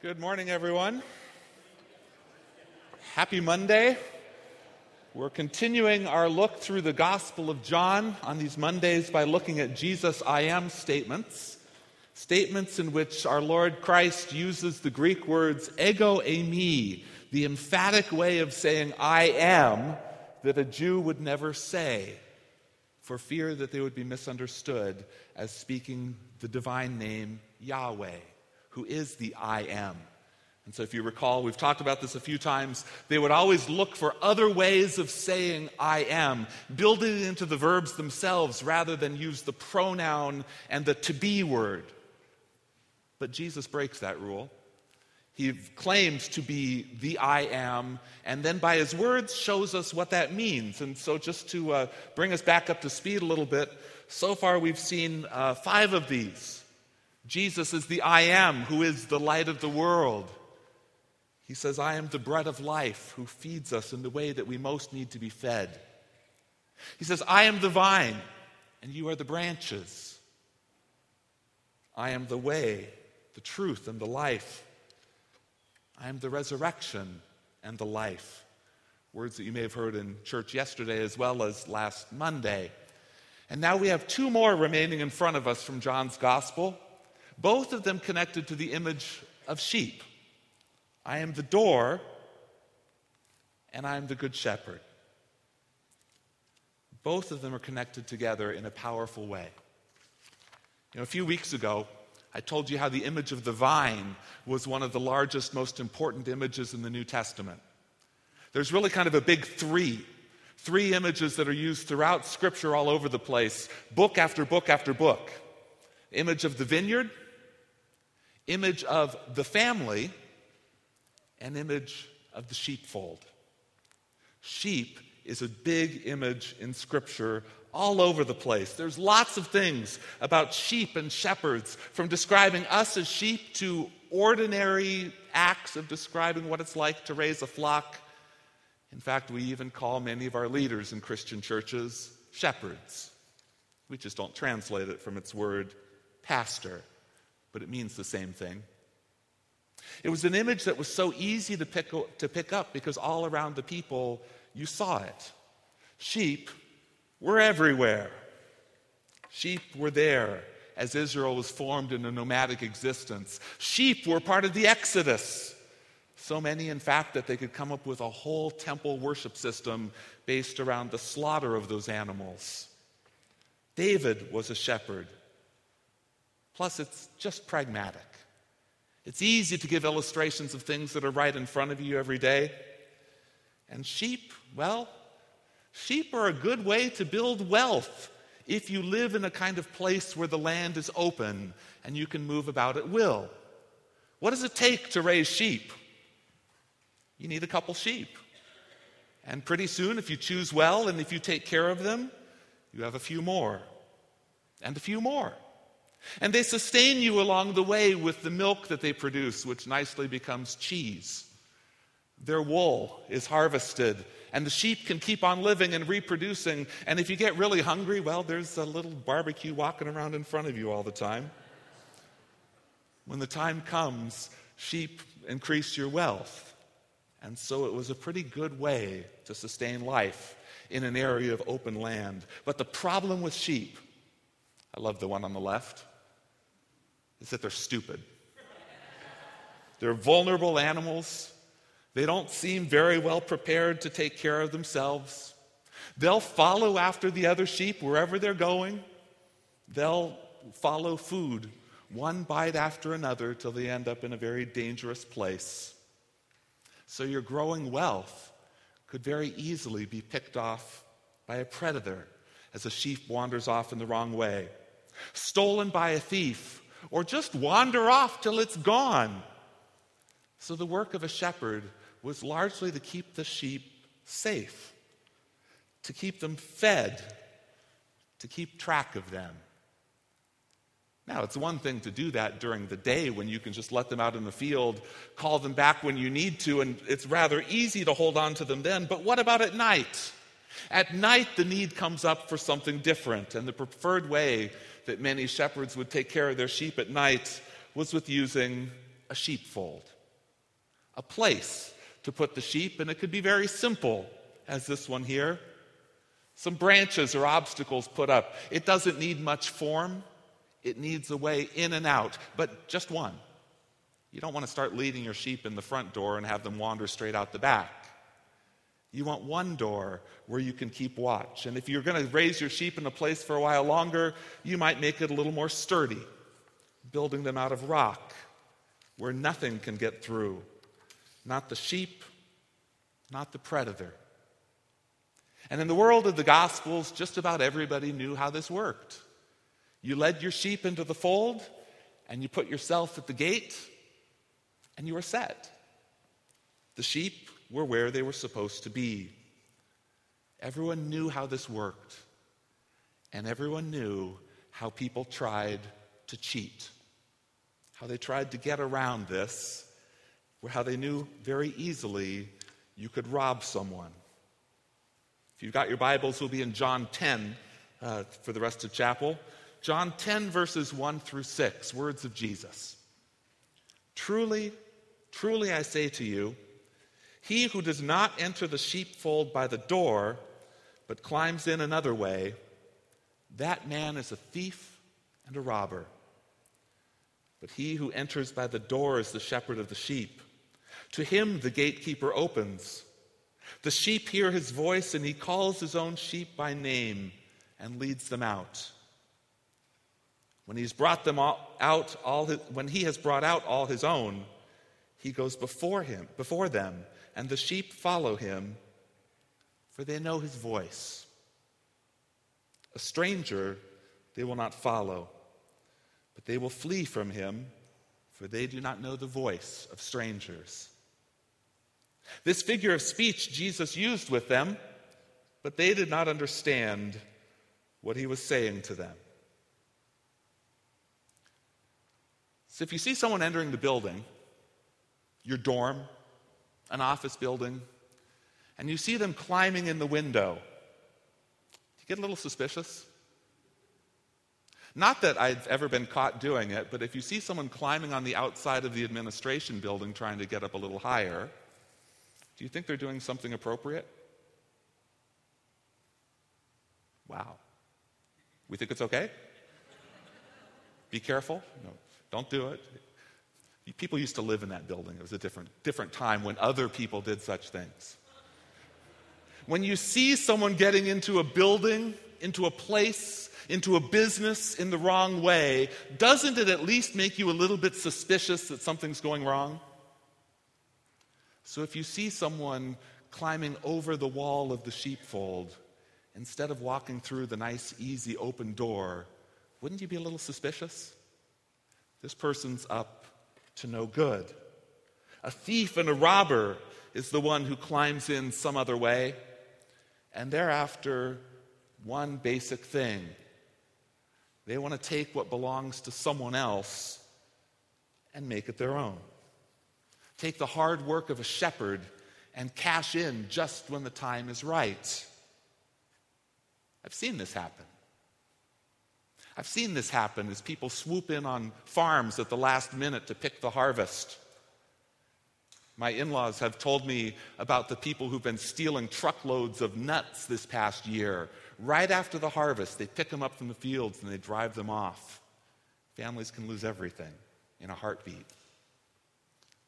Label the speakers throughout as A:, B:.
A: Good morning, everyone. Happy Monday. We're continuing our look through the Gospel of John on these Mondays by looking at Jesus' I am statements. Statements in which our Lord Christ uses the Greek words ego eimi, the emphatic way of saying I am that a Jew would never say for fear that they would be misunderstood as speaking the divine name Yahweh who is the I am. And so, if you recall, we've talked about this a few times. They would always look for other ways of saying I am, building it into the verbs themselves rather than use the pronoun and the to be word. But Jesus breaks that rule. He claims to be the I am, and then by his words shows us what that means. And so, just to uh, bring us back up to speed a little bit, so far we've seen uh, five of these. Jesus is the I am, who is the light of the world. He says, I am the bread of life, who feeds us in the way that we most need to be fed. He says, I am the vine, and you are the branches. I am the way, the truth, and the life. I am the resurrection and the life. Words that you may have heard in church yesterday as well as last Monday. And now we have two more remaining in front of us from John's gospel both of them connected to the image of sheep. I am the door, and I am the good shepherd. Both of them are connected together in a powerful way. You know, a few weeks ago, I told you how the image of the vine was one of the largest, most important images in the New Testament. There's really kind of a big three. Three images that are used throughout Scripture all over the place, book after book after book. Image of the vineyard, image of the family, and image of the sheepfold. Sheep is a big image in Scripture all over the place. There's lots of things about sheep and shepherds, from describing us as sheep to ordinary acts of describing what it's like to raise a flock. In fact, we even call many of our leaders in Christian churches shepherds. We just don't translate it from its word pastor but it means the same thing. It was an image that was so easy to pick, to pick up because all around the people you saw it. Sheep were everywhere. Sheep were there as Israel was formed in a nomadic existence. Sheep were part of the Exodus. So many, in fact, that they could come up with a whole temple worship system based around the slaughter of those animals. David was a shepherd. Plus, it's just pragmatic. It's easy to give illustrations of things that are right in front of you every day. And sheep, well, sheep are a good way to build wealth if you live in a kind of place where the land is open and you can move about at will. What does it take to raise sheep? You need a couple sheep. And pretty soon, if you choose well and if you take care of them, you have a few more and a few more. And they sustain you along the way with the milk that they produce, which nicely becomes cheese. Their wool is harvested, and the sheep can keep on living and reproducing. And if you get really hungry, well, there's a little barbecue walking around in front of you all the time. When the time comes, sheep increase your wealth. And so it was a pretty good way to sustain life in an area of open land. But the problem with sheep, I love the one on the left is that they're stupid. They're vulnerable animals. They don't seem very well prepared to take care of themselves. They'll follow after the other sheep wherever they're going. They'll follow food, one bite after another, till they end up in a very dangerous place. So your growing wealth could very easily be picked off by a predator as a sheep wanders off in the wrong way, stolen by a thief or just wander off till it's gone. So the work of a shepherd was largely to keep the sheep safe, to keep them fed, to keep track of them. Now, it's one thing to do that during the day when you can just let them out in the field, call them back when you need to, and it's rather easy to hold on to them then. But what about at night? At night, the need comes up for something different, and the preferred way that many shepherds would take care of their sheep at night was with using a sheepfold, a place to put the sheep, and it could be very simple, as this one here. Some branches or obstacles put up. It doesn't need much form, it needs a way in and out, but just one. You don't want to start leading your sheep in the front door and have them wander straight out the back. You want one door where you can keep watch. And if you're going to raise your sheep in a place for a while longer, you might make it a little more sturdy, building them out of rock where nothing can get through. Not the sheep, not the predator. And in the world of the Gospels, just about everybody knew how this worked. You led your sheep into the fold, and you put yourself at the gate, and you were set. The sheep were where they were supposed to be. Everyone knew how this worked, and everyone knew how people tried to cheat, how they tried to get around this, how they knew very easily you could rob someone. If you've got your Bibles, we'll be in John 10 uh, for the rest of chapel. John 10, verses 1 through 6, words of Jesus. Truly, truly I say to you, he who does not enter the sheepfold by the door, but climbs in another way, that man is a thief and a robber. But he who enters by the door is the shepherd of the sheep. To him the gatekeeper opens. The sheep hear his voice, and he calls his own sheep by name and leads them out. When he's brought them all out, all his, when he has brought out all his own, he goes before him, before them and the sheep follow him, for they know his voice. A stranger they will not follow, but they will flee from him, for they do not know the voice of strangers. This figure of speech Jesus used with them, but they did not understand what he was saying to them. So if you see someone entering the building, your dorm, an office building, and you see them climbing in the window, do you get a little suspicious? Not that I've ever been caught doing it, but if you see someone climbing on the outside of the administration building trying to get up a little higher, do you think they're doing something appropriate? Wow. We think it's okay? Be careful? No, don't do it. People used to live in that building. It was a different, different time when other people did such things. When you see someone getting into a building, into a place, into a business in the wrong way, doesn't it at least make you a little bit suspicious that something's going wrong? So if you see someone climbing over the wall of the sheepfold, instead of walking through the nice, easy, open door, wouldn't you be a little suspicious? This person's up to no good. A thief and a robber is the one who climbs in some other way, and they're after one basic thing. They want to take what belongs to someone else and make it their own. Take the hard work of a shepherd and cash in just when the time is right. I've seen this happen. I've seen this happen as people swoop in on farms at the last minute to pick the harvest. My in laws have told me about the people who've been stealing truckloads of nuts this past year. Right after the harvest, they pick them up from the fields and they drive them off. Families can lose everything in a heartbeat.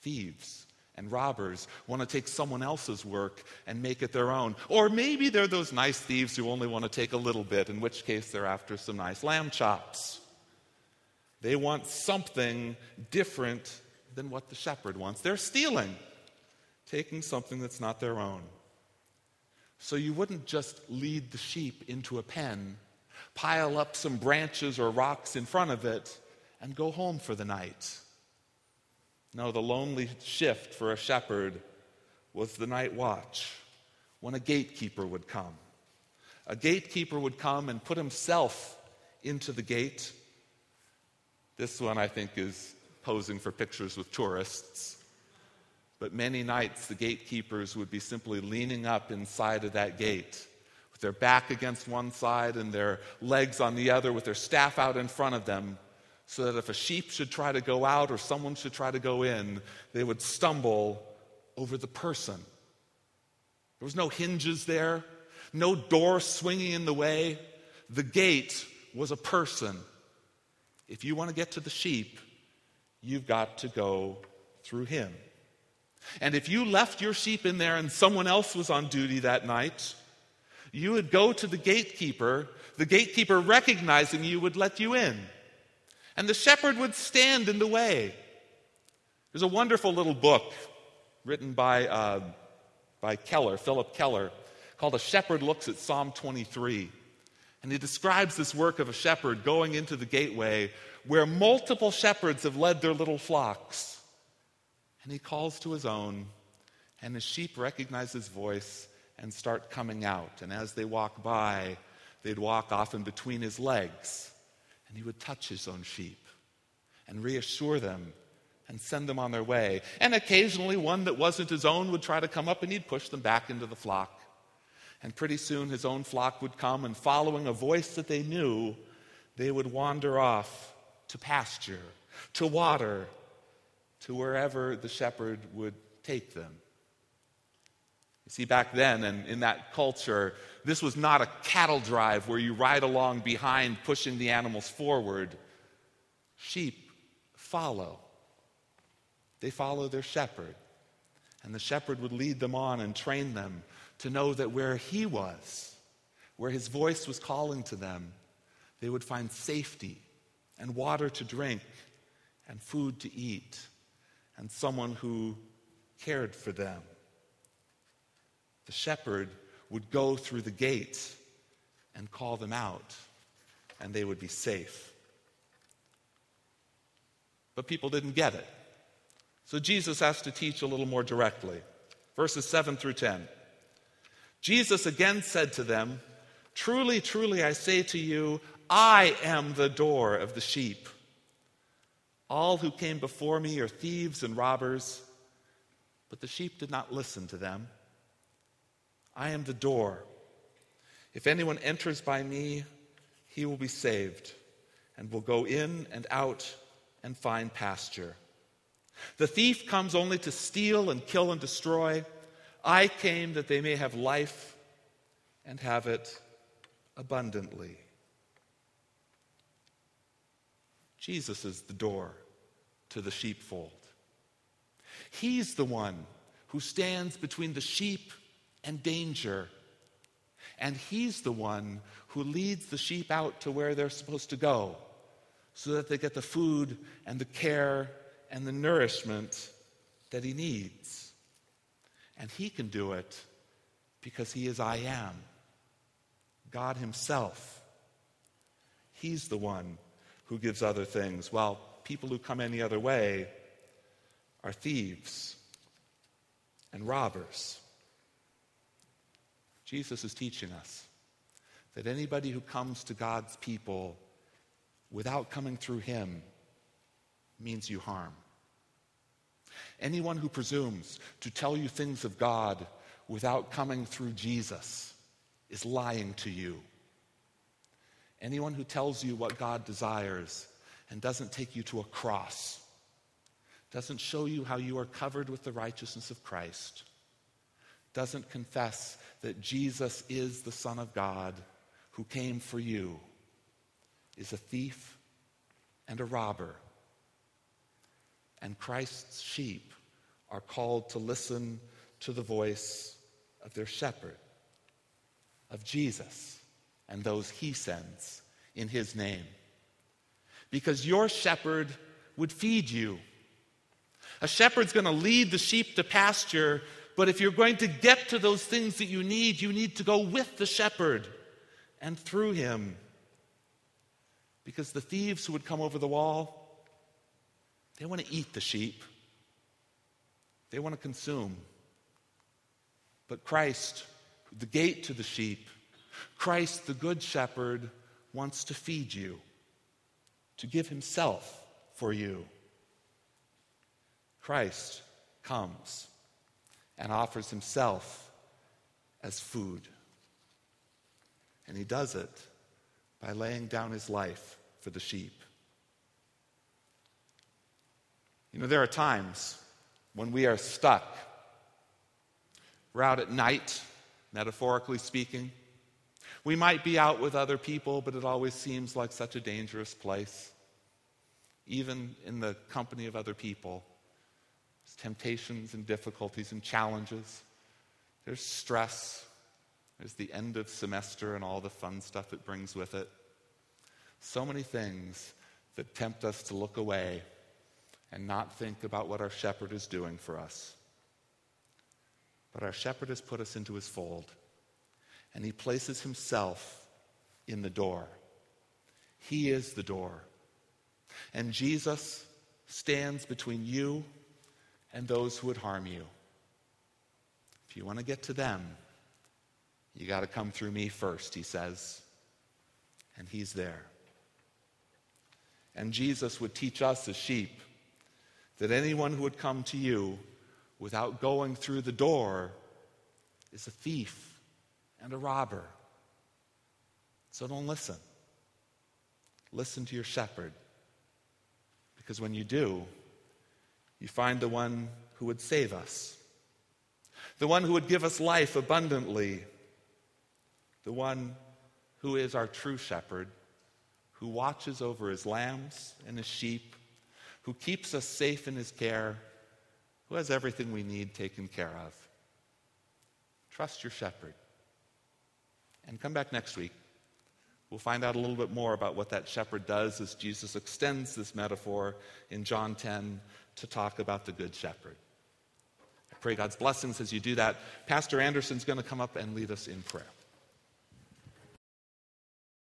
A: Thieves and robbers want to take someone else's work and make it their own. Or maybe they're those nice thieves who only want to take a little bit, in which case they're after some nice lamb chops. They want something different than what the shepherd wants. They're stealing, taking something that's not their own. So you wouldn't just lead the sheep into a pen, pile up some branches or rocks in front of it, and go home for the night. No, the lonely shift for a shepherd was the night watch when a gatekeeper would come. A gatekeeper would come and put himself into the gate. This one, I think, is posing for pictures with tourists. But many nights, the gatekeepers would be simply leaning up inside of that gate with their back against one side and their legs on the other, with their staff out in front of them, so that if a sheep should try to go out or someone should try to go in, they would stumble over the person. There was no hinges there, no door swinging in the way. The gate was a person. If you want to get to the sheep, you've got to go through him. And if you left your sheep in there and someone else was on duty that night, you would go to the gatekeeper. The gatekeeper, recognizing you, would let you in. And the shepherd would stand in the way. There's a wonderful little book written by, uh, by Keller, Phillip Keller, called A Shepherd Looks at Psalm 23. And he describes this work of a shepherd going into the gateway where multiple shepherds have led their little flocks. And he calls to his own, and his sheep recognize his voice and start coming out. And as they walk by, they'd walk often between his legs, and he would touch his own sheep and reassure them and send them on their way. And occasionally, one that wasn't his own would try to come up and he'd push them back into the flock. And pretty soon, his own flock would come, and following a voice that they knew, they would wander off to pasture, to water, to wherever the shepherd would take them. See, back then and in that culture, this was not a cattle drive where you ride along behind pushing the animals forward. Sheep follow. They follow their shepherd. And the shepherd would lead them on and train them to know that where he was, where his voice was calling to them, they would find safety and water to drink and food to eat and someone who cared for them. The shepherd would go through the gate and call them out, and they would be safe. But people didn't get it. So Jesus has to teach a little more directly. Verses 7 through 10. Jesus again said to them, Truly, truly, I say to you, I am the door of the sheep. All who came before me are thieves and robbers, but the sheep did not listen to them. I am the door. If anyone enters by me, he will be saved and will go in and out and find pasture. The thief comes only to steal and kill and destroy. I came that they may have life and have it abundantly. Jesus is the door to the sheepfold. He's the one who stands between the sheep and danger. And he's the one who leads the sheep out to where they're supposed to go so that they get the food and the care and the nourishment that he needs. And he can do it because he is I am, God himself. He's the one who gives other things, while people who come any other way are thieves and robbers. Jesus is teaching us that anybody who comes to God's people without coming through him means you harm. Anyone who presumes to tell you things of God without coming through Jesus is lying to you. Anyone who tells you what God desires and doesn't take you to a cross, doesn't show you how you are covered with the righteousness of Christ, doesn't confess that Jesus is the Son of God who came for you, is a thief and a robber. And Christ's sheep are called to listen to the voice of their shepherd, of Jesus and those he sends in his name. Because your shepherd would feed you. A shepherd's going to lead the sheep to pasture, but if you're going to get to those things that you need, you need to go with the shepherd and through him. Because the thieves who would come over the wall, they want to eat the sheep, they want to consume. But Christ, the gate to the sheep, Christ, the Good Shepherd, wants to feed you, to give himself for you. Christ comes and offers himself as food. And he does it by laying down his life for the sheep. You know, there are times when we are stuck. We're out at night, metaphorically speaking. We might be out with other people, but it always seems like such a dangerous place. Even in the company of other people, there's temptations and difficulties and challenges. There's stress. There's the end of semester and all the fun stuff it brings with it. So many things that tempt us to look away and not think about what our shepherd is doing for us. But our shepherd has put us into his fold and he places himself in the door. He is the door. And Jesus stands between you and those who would harm you. If you want to get to them, you got to come through me first, he says. And he's there. And Jesus would teach us as sheep that anyone who would come to you without going through the door is a thief and a robber. So don't listen. Listen to your shepherd. Because when you do, you find the one who would save us, the one who would give us life abundantly, the one who is our true shepherd, who watches over his lambs and his sheep, who keeps us safe in his care, who has everything we need taken care of. Trust your shepherd. And come back next week. We'll find out a little bit more about what that shepherd does as Jesus extends this metaphor in John 10 to talk about the Good Shepherd. I pray God's blessings as you do that. Pastor Anderson's going to come up and lead us in prayer.